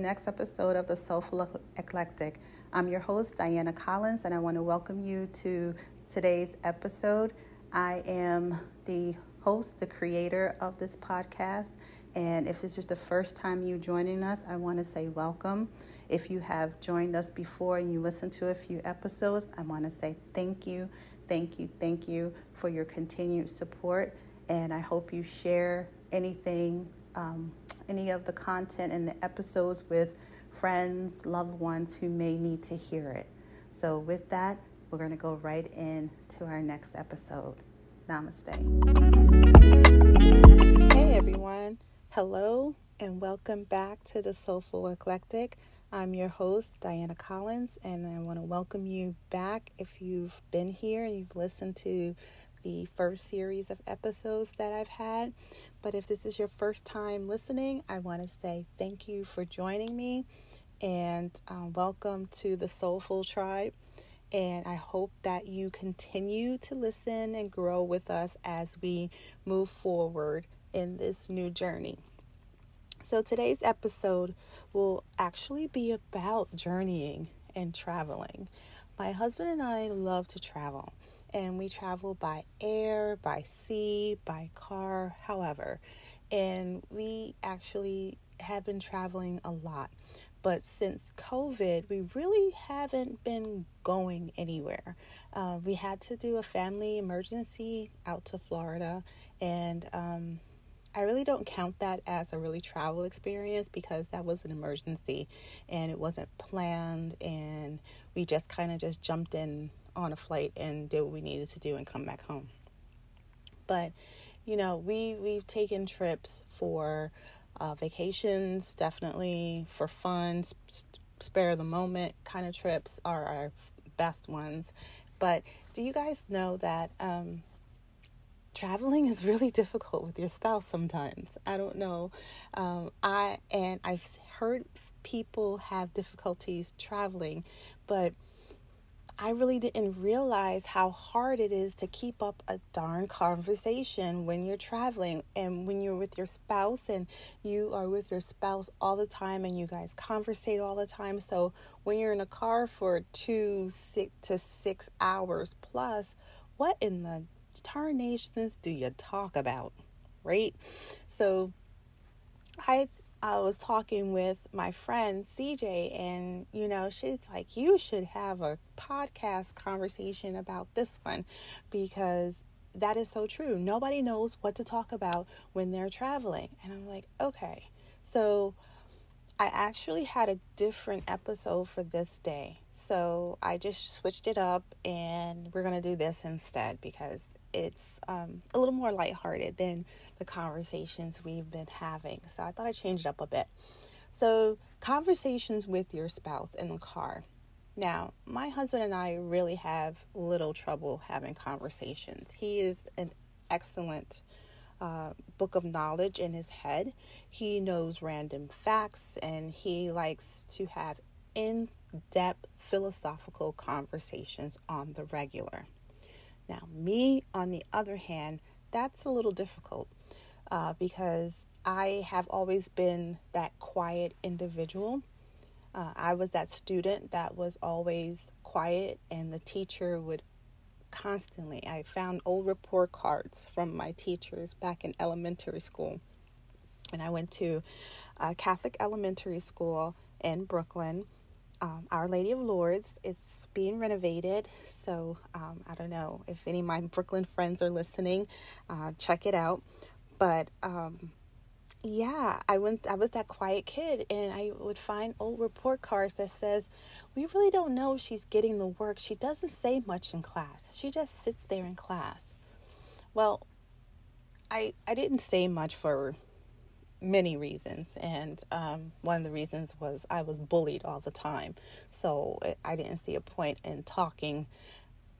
next episode of the Soulful Eclectic. I'm your host, Diana Collins, and I want to welcome you to today's episode. I am the host, the creator of this podcast, and if this is the first time you joining us, I want to say welcome. If you have joined us before and you listened to a few episodes, I want to say thank you, thank you, thank you for your continued support, and I hope you share anything um, any of the content in the episodes with friends, loved ones who may need to hear it. So, with that, we're going to go right into our next episode. Namaste. Hey, everyone. Hello, and welcome back to the Soulful Eclectic. I'm your host, Diana Collins, and I want to welcome you back if you've been here and you've listened to the first series of episodes that I've had. But if this is your first time listening, I want to say thank you for joining me and um, welcome to the Soulful Tribe. And I hope that you continue to listen and grow with us as we move forward in this new journey. So, today's episode will actually be about journeying and traveling. My husband and I love to travel and we travel by air, by sea, by car, however. And we actually have been traveling a lot. But since COVID, we really haven't been going anywhere. Uh, we had to do a family emergency out to Florida, and um, I really don't count that as a really travel experience because that was an emergency and it wasn't planned, and we just kind of just jumped in on a flight and did what we needed to do and come back home. But you know, we we've taken trips for uh, vacations, definitely for fun, sp- spare the moment kind of trips are our best ones. But do you guys know that um, traveling is really difficult with your spouse sometimes? I don't know. Um, I and I've heard people have difficulties traveling, but I really didn't realize how hard it is to keep up a darn conversation when you're traveling and when you're with your spouse and you are with your spouse all the time and you guys conversate all the time. So when you're in a car for two six to six hours plus, what in the tarnations do you talk about? Right? So I I was talking with my friend CJ, and you know, she's like, You should have a podcast conversation about this one because that is so true. Nobody knows what to talk about when they're traveling. And I'm like, Okay. So I actually had a different episode for this day. So I just switched it up, and we're going to do this instead because it's um, a little more lighthearted than the conversations we've been having. So I thought I'd change it up a bit. So, conversations with your spouse in the car. Now, my husband and I really have little trouble having conversations. He is an excellent uh, book of knowledge in his head. He knows random facts and he likes to have in depth philosophical conversations on the regular. Now, me, on the other hand, that's a little difficult uh, because I have always been that quiet individual. Uh, I was that student that was always quiet, and the teacher would constantly. I found old report cards from my teachers back in elementary school. And I went to a Catholic elementary school in Brooklyn um, Our Lady of Lourdes. It's being renovated, so um, I don't know if any of my Brooklyn friends are listening. Uh, check it out. But um, yeah, I went. I was that quiet kid, and I would find old report cards that says, "We really don't know if she's getting the work. She doesn't say much in class. She just sits there in class." Well, I I didn't say much for many reasons. And um, one of the reasons was I was bullied all the time. So I didn't see a point in talking.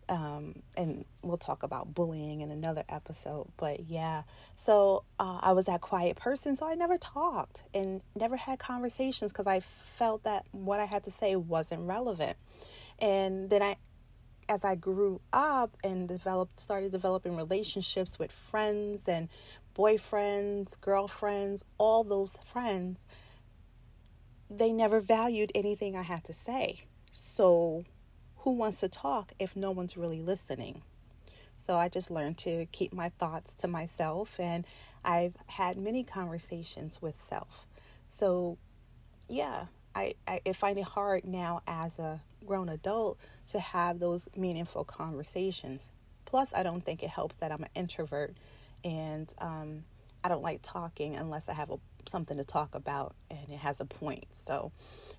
Um, and we'll talk about bullying in another episode. But yeah, so uh, I was that quiet person, so I never talked and never had conversations because I felt that what I had to say wasn't relevant. And then I as I grew up and developed, started developing relationships with friends and boyfriends, girlfriends, all those friends, they never valued anything I had to say. So, who wants to talk if no one's really listening? So, I just learned to keep my thoughts to myself, and I've had many conversations with self. So, yeah, I, I, find it hard now as a grown adult to have those meaningful conversations. Plus, I don't think it helps that I'm an introvert and um, I don't like talking unless I have a, something to talk about and it has a point. So,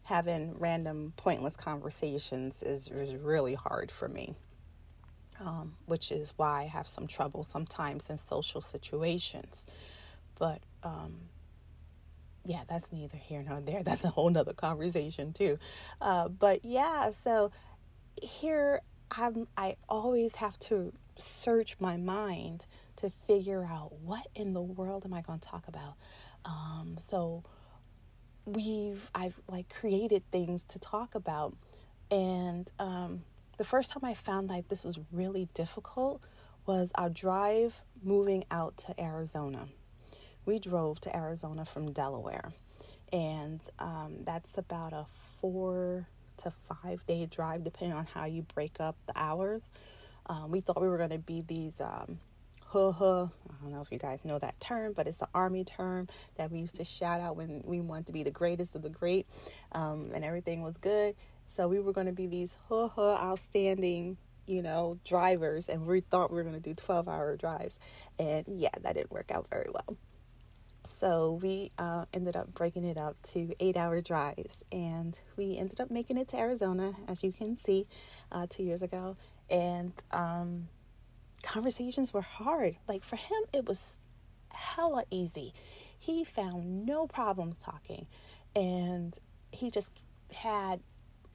having random, pointless conversations is, is really hard for me, um, which is why I have some trouble sometimes in social situations. But um, yeah, that's neither here nor there. That's a whole nother conversation too. Uh, but yeah, so here I'm, I always have to search my mind to figure out what in the world am I going to talk about. Um, so we've I've like created things to talk about, and um, the first time I found like this was really difficult was our drive moving out to Arizona we drove to Arizona from Delaware. And um, that's about a four to five day drive, depending on how you break up the hours. Um, we thought we were going to be these um, hooah. I don't know if you guys know that term, but it's an army term that we used to shout out when we wanted to be the greatest of the great um, and everything was good. So we were going to be these hooah outstanding you know, drivers, and we thought we were going to do 12 hour drives. And yeah, that didn't work out very well. So we uh, ended up breaking it up to eight hour drives, and we ended up making it to Arizona, as you can see, uh, two years ago. And um, conversations were hard. Like for him, it was hella easy. He found no problems talking, and he just had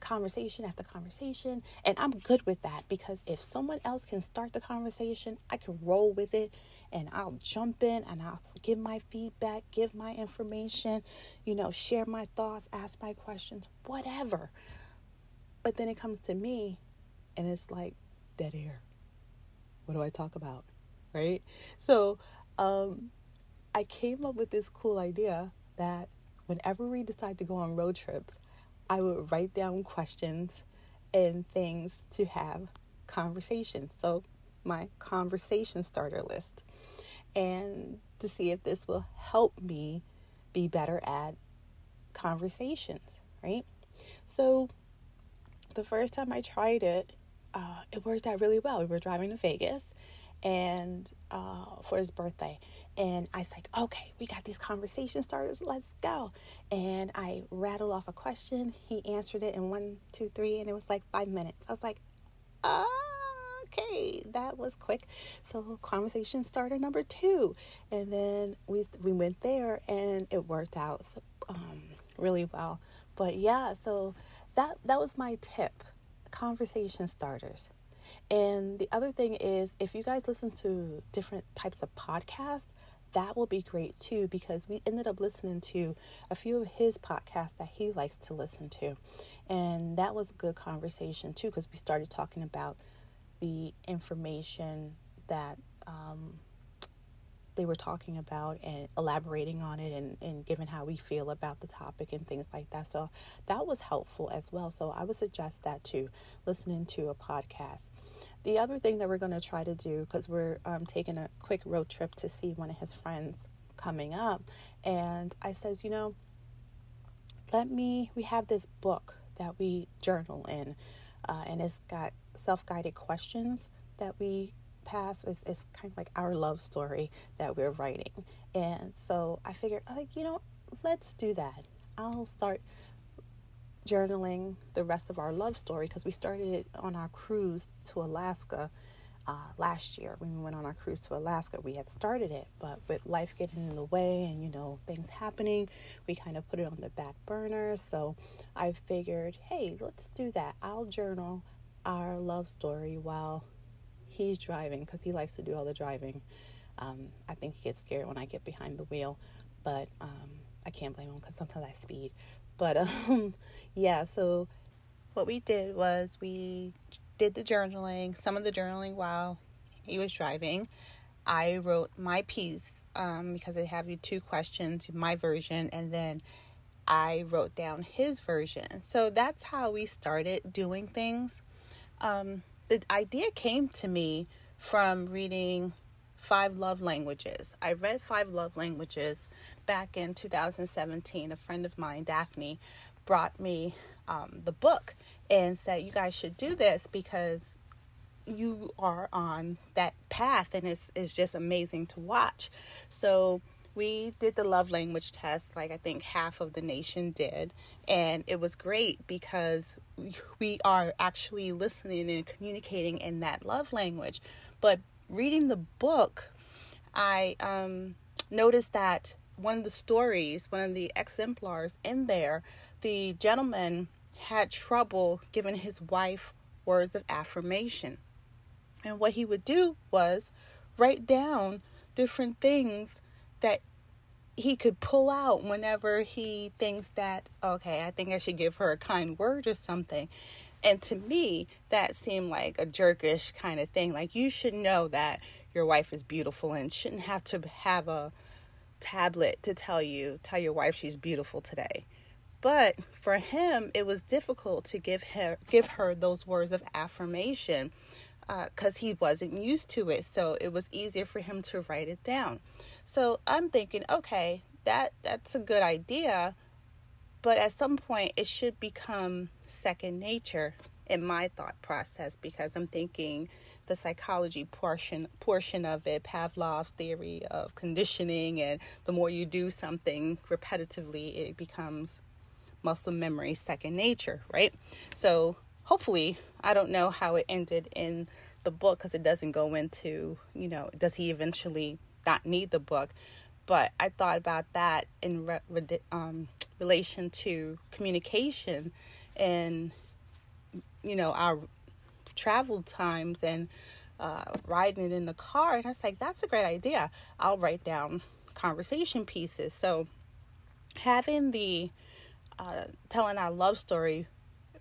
conversation after conversation. And I'm good with that because if someone else can start the conversation, I can roll with it and I'll jump in and I'll give my feedback, give my information, you know, share my thoughts, ask my questions, whatever. But then it comes to me and it's like dead air. What do I talk about? Right? So, um, I came up with this cool idea that whenever we decide to go on road trips, I would write down questions and things to have conversations. So, my conversation starter list and to see if this will help me be better at conversations, right? So, the first time I tried it, uh, it worked out really well. We were driving to Vegas and uh, for his birthday. And I was like, okay, we got these conversation starters. Let's go. And I rattled off a question. He answered it in one, two, three, and it was like five minutes. I was like, okay, that was quick. So conversation starter number two, and then we we went there, and it worked out so, um, really well. But yeah, so that that was my tip, conversation starters. And the other thing is, if you guys listen to different types of podcasts, that will be great too because we ended up listening to a few of his podcasts that he likes to listen to. And that was a good conversation too because we started talking about the information that um, they were talking about and elaborating on it and, and given how we feel about the topic and things like that. So that was helpful as well. So I would suggest that too, listening to a podcast. The other thing that we're going to try to do, because we're um, taking a quick road trip to see one of his friends coming up, and I says, you know, let me, we have this book that we journal in, uh, and it's got self guided questions that we pass. is, it's kind of like our love story that we're writing. And so I figured, like, you know, let's do that. I'll start journaling the rest of our love story because we started it on our cruise to Alaska uh, last year when we went on our cruise to Alaska. We had started it, but with life getting in the way and you know things happening, we kind of put it on the back burner. So I figured, hey, let's do that. I'll journal our love story while he's driving because he likes to do all the driving. Um, I think he gets scared when I get behind the wheel, but um, I can't blame him because sometimes I speed. But um, yeah, so what we did was we did the journaling, some of the journaling while he was driving. I wrote my piece um, because I have you two questions, my version, and then I wrote down his version. So that's how we started doing things. Um, the idea came to me from reading Five Love Languages. I read Five Love Languages back in 2017. A friend of mine, Daphne, brought me um, the book and said, You guys should do this because you are on that path and it's, it's just amazing to watch. So we did the love language test, like I think half of the nation did. And it was great because we are actually listening and communicating in that love language. But reading the book, I um, noticed that one of the stories, one of the exemplars in there, the gentleman had trouble giving his wife words of affirmation. And what he would do was write down different things that he could pull out whenever he thinks that, okay, I think I should give her a kind word or something. And to me, that seemed like a jerkish kind of thing. Like, you should know that your wife is beautiful and shouldn't have to have a tablet to tell you, tell your wife she's beautiful today. But for him, it was difficult to give her give her those words of affirmation because uh, he wasn't used to it. So it was easier for him to write it down. So I'm thinking, okay, that that's a good idea, but at some point it should become second nature in my thought process because I'm thinking the psychology portion portion of it, Pavlov's theory of conditioning, and the more you do something repetitively, it becomes muscle memory second nature, right? So hopefully, I don't know how it ended in the book because it doesn't go into, you know, does he eventually not need the book? But I thought about that in re- um, relation to communication and, you know, our travel times and uh, riding it in the car. And I was like, that's a great idea. I'll write down conversation pieces. So having the uh, telling our love story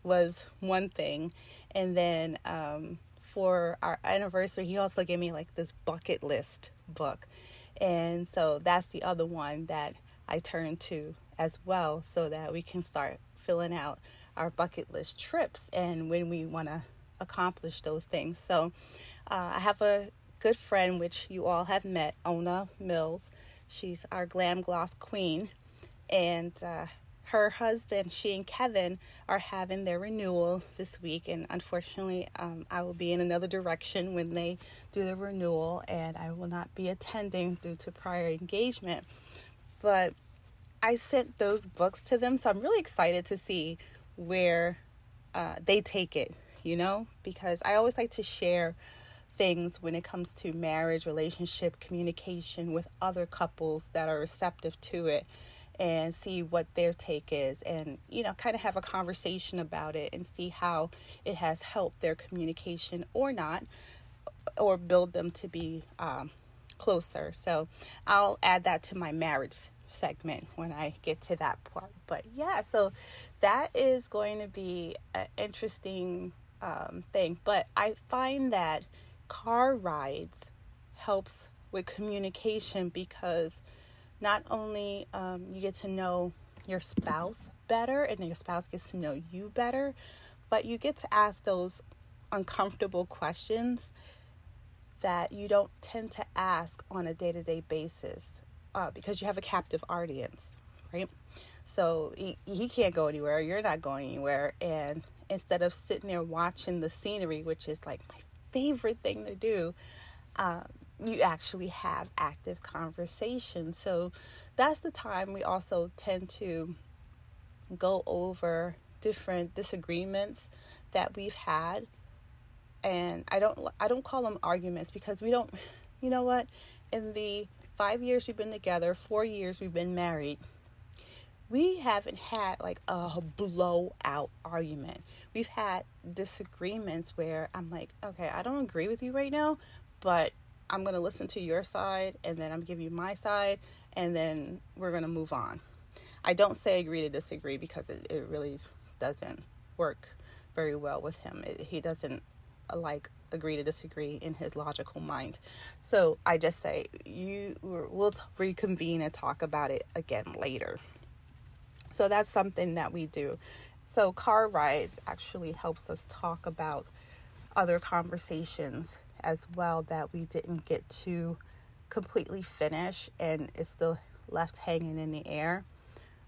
was one thing, and then um, for our anniversary, he also gave me like this bucket list book, and so that's the other one that I turn to as well, so that we can start filling out our bucket list trips and when we want to accomplish those things. So uh, I have a good friend, which you all have met, Ona Mills. She's our glam gloss queen, and uh, her husband, she and Kevin, are having their renewal this week. And unfortunately, um, I will be in another direction when they do the renewal, and I will not be attending due to prior engagement. But I sent those books to them, so I'm really excited to see where uh, they take it, you know, because I always like to share things when it comes to marriage, relationship, communication with other couples that are receptive to it and see what their take is and you know kind of have a conversation about it and see how it has helped their communication or not or build them to be um, closer. So i'll add that to my marriage segment when i get to that part. But yeah so that is going to be an interesting um, thing. But i find that car rides helps with communication because not only um, you get to know your spouse better and your spouse gets to know you better, but you get to ask those uncomfortable questions that you don't tend to ask on a day to day basis uh, because you have a captive audience, right? So he, he can't go anywhere, you're not going anywhere. And instead of sitting there watching the scenery, which is like my favorite thing to do, um, you actually have active conversation. So that's the time we also tend to go over different disagreements that we've had. And I don't I don't call them arguments because we don't you know what? In the 5 years we've been together, 4 years we've been married, we haven't had like a blowout argument. We've had disagreements where I'm like, okay, I don't agree with you right now, but I'm going to listen to your side and then I'm give you my side and then we're going to move on. I don't say agree to disagree because it, it really doesn't work very well with him. It, he doesn't uh, like agree to disagree in his logical mind. So I just say you we'll reconvene and talk about it again later. So that's something that we do. So car rides actually helps us talk about other conversations as well that we didn't get to completely finish and it's still left hanging in the air.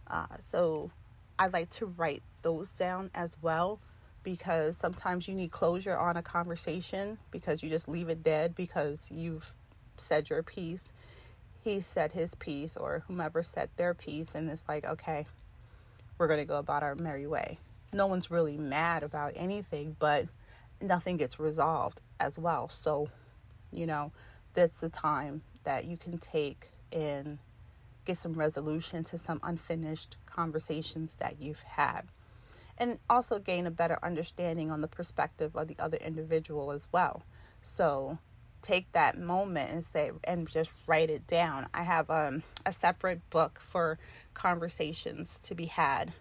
Uh, so I like to write those down as well because sometimes you need closure on a conversation because you just leave it dead because you've said your piece. He said his piece, or whomever said their piece, and it's like, okay, we're going to go about our merry way. No one's really mad about anything, but nothing gets resolved as well. So, you know, that's the time that you can take and get some resolution to some unfinished conversations that you've had. And also gain a better understanding on the perspective of the other individual as well. So, take that moment and say and just write it down. I have um, a separate book for conversations to be had.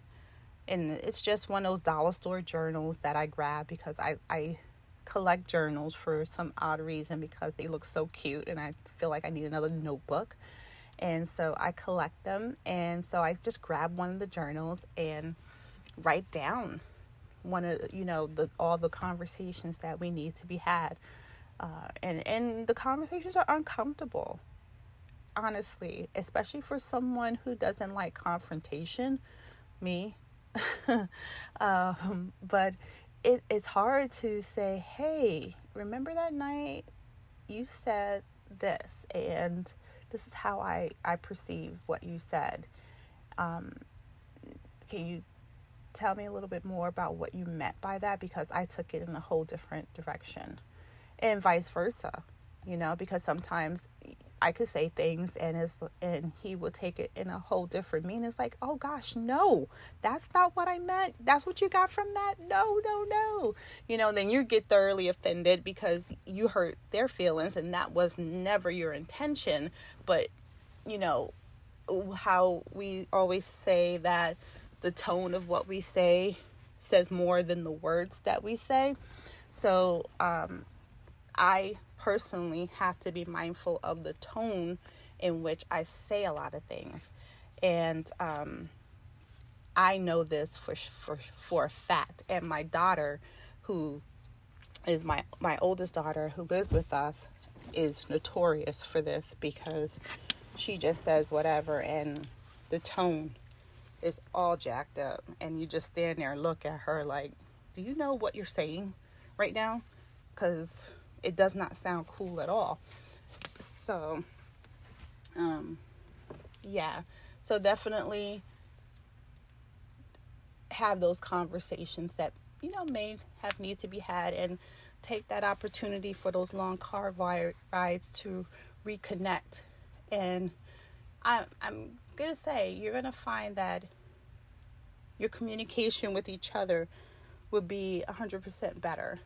And it's just one of those dollar store journals that I grab because I, I collect journals for some odd reason because they look so cute and I feel like I need another notebook. And so I collect them. And so I just grab one of the journals and write down one of you know the all the conversations that we need to be had uh, and and the conversations are uncomfortable honestly especially for someone who doesn't like confrontation me um, but it, it's hard to say hey remember that night you said this and this is how i i perceive what you said. Um, can you tell me a little bit more about what you meant by that? Because i took it in a whole different direction and vice versa you know because sometimes I could say things and it's and he would take it in a whole different meaning. It's like, oh gosh, no, that's not what I meant. That's what you got from that. No, no, no. You know, then you get thoroughly offended because you hurt their feelings and that was never your intention. But you know, how we always say that the tone of what we say says more than the words that we say. So um, I personally have to be mindful of the tone in which I say a lot of things. And um, I know this for, for, for a fact. And my daughter, who is my, my oldest daughter who lives with us, is notorious for this because she just says whatever and the tone is all jacked up. And you just stand there and look at her like, do you know what you're saying right now? Because it does not sound cool at all. So, um, yeah. So definitely have those conversations that you know may have need to be had and take that opportunity for those long car rides to reconnect and I, i'm gonna say you're gonna find that your communication with each other will be 100% better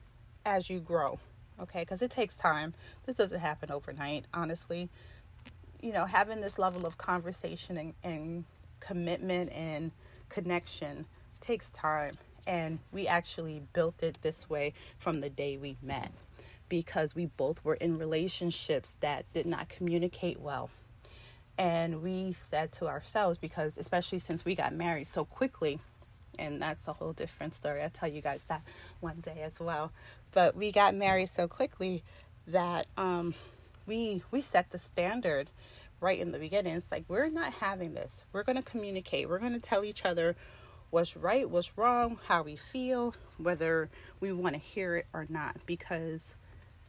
as you grow okay? Because it takes time. This doesn't happen overnight, honestly. You know, having this level of conversation and, and commitment and connection takes time. And we actually built it this way from the day we met because we both were in relationships that did not communicate well. And we said to ourselves, because especially since we got married so quickly, and that's a whole different story. I'll tell you guys that one day as well. But we got married so quickly that um, we we set the standard right in the beginning. It's like we're not having this. We're going to communicate. We're going to tell each other what's right, what's wrong, how we feel, whether we want to hear it or not because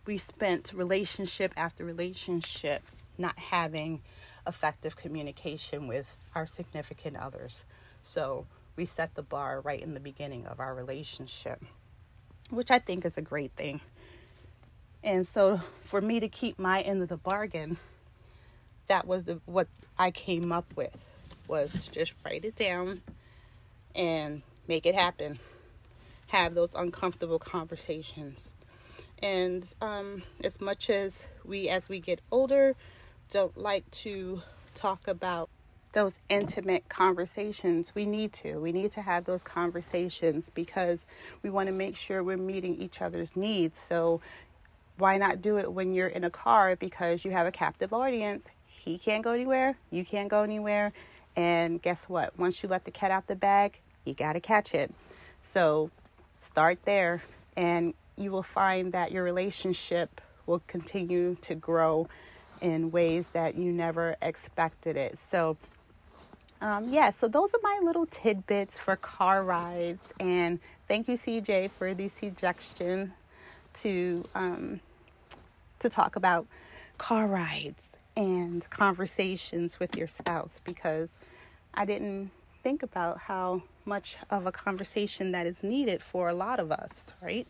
we spent relationship after relationship not having effective communication with our significant others. So, we set the bar right in the beginning of our relationship, which I think is a great thing. And so for me to keep my end of the bargain, that was the what I came up with was just write it down and make it happen. Have those uncomfortable conversations. And um, as much as we, as we get older, don't like to talk about those intimate conversations. We need to. We need to have those conversations because we want to make sure we're meeting each other's needs. So, why not do it when you're in a car because you have a captive audience? He can't go anywhere, you can't go anywhere, And guess what? Once you let the cat out the bag, you got to catch it. So start there, and you will find that your relationship will continue to grow in ways that you never expected it. So, um, yeah, so those are my little tidbits for car rides. And thank you, CJ, for the suggestion to um, to talk about car rides and conversations with your spouse because I didn't think about how much of a conversation that is needed for a lot of us, right?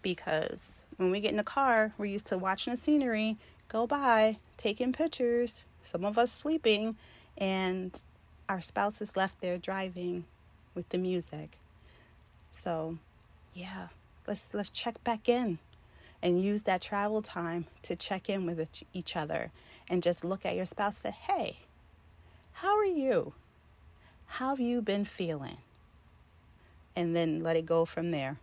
Because when we get in the car, we're used to watching the scenery go by, taking pictures, some of us sleeping, and our spouse is left there driving with the music. So, yeah, let's let's check back in and use that travel time to check in with each other and just look at your spouse say, "Hey, how are you? How have you been feeling?" And then let it go from there.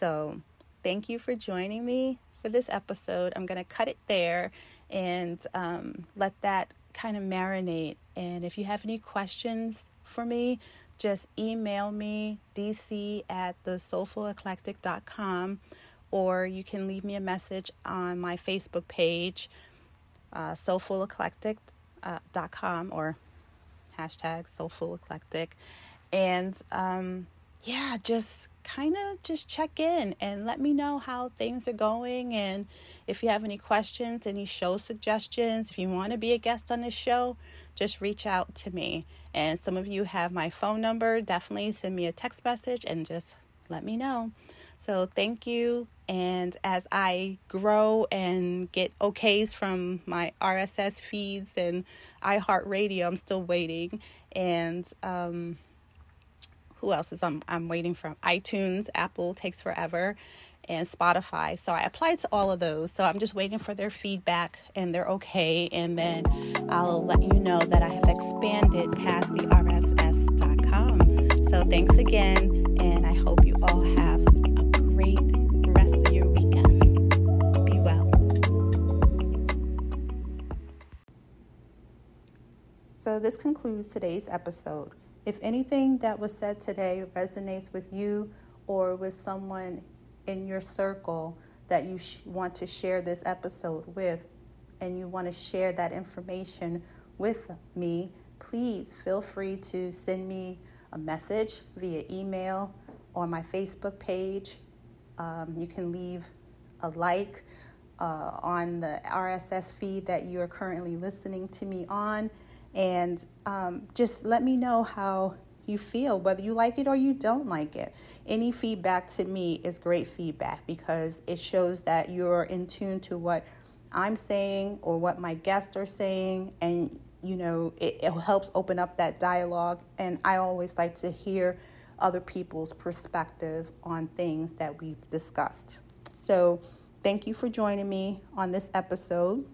So, thank you for joining me for this episode. I'm going to cut it there and um, let that kind of marinate. And if you have any questions for me, just email me dc at the soulfuleclectic.com or you can leave me a message on my Facebook page, uh, soulfuleclectic.com uh, or hashtag soulfuleclectic. And um, yeah, just kind of just check in and let me know how things are going. And if you have any questions, any show suggestions, if you want to be a guest on this show, just reach out to me. And some of you have my phone number. Definitely send me a text message and just let me know. So thank you. And as I grow and get okays from my RSS feeds and iHeartRadio, I'm still waiting. And um, who else is I'm, I'm waiting from iTunes, Apple takes forever, and Spotify. So I applied to all of those. So I'm just waiting for their feedback and they're okay. And then I'll let you know that I have expanded past the RSS.com. So thanks again, and I hope you all have a great rest of your weekend. Be well. So this concludes today's episode. If anything that was said today resonates with you or with someone in your circle that you sh- want to share this episode with, and you want to share that information with me, please feel free to send me a message via email or my Facebook page. Um, you can leave a like uh, on the RSS feed that you are currently listening to me on and um, just let me know how you feel, whether you like it or you don't like it. Any feedback to me is great feedback because it shows that you're in tune to what I'm saying or what my guests are saying, and you know, it, it helps open up that dialogue. And I always like to hear other people's perspective on things that we've discussed. So, thank you for joining me on this episode.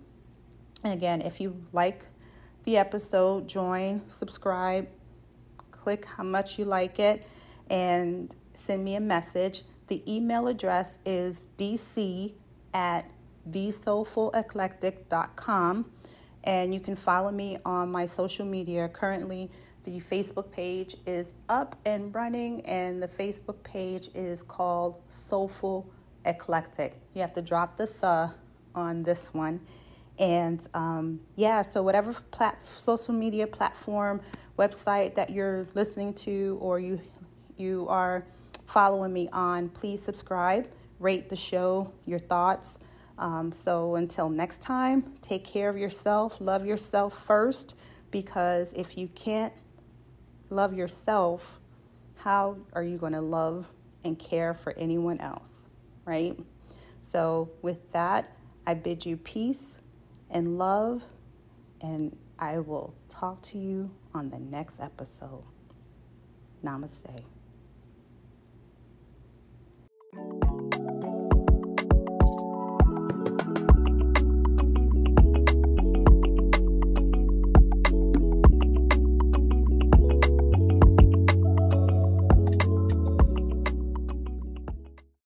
And again, if you like the episode, join, subscribe, click how much you like it, and send me a message. The email address is dc at thesoulfuleclectic.com, and you can follow me on my social media. Currently, the Facebook page is up and running, and the Facebook page is called Soulful Eclectic. You have to drop the th on this one and um, yeah, so whatever plat- social media platform, website that you're listening to or you you are following me on, please subscribe, rate the show, your thoughts. Um, so until next time, take care of yourself, love yourself first, because if you can't love yourself, how are you going to love and care for anyone else, right? So with that, I bid you peace and love, and I will talk to you on the next episode. Namaste.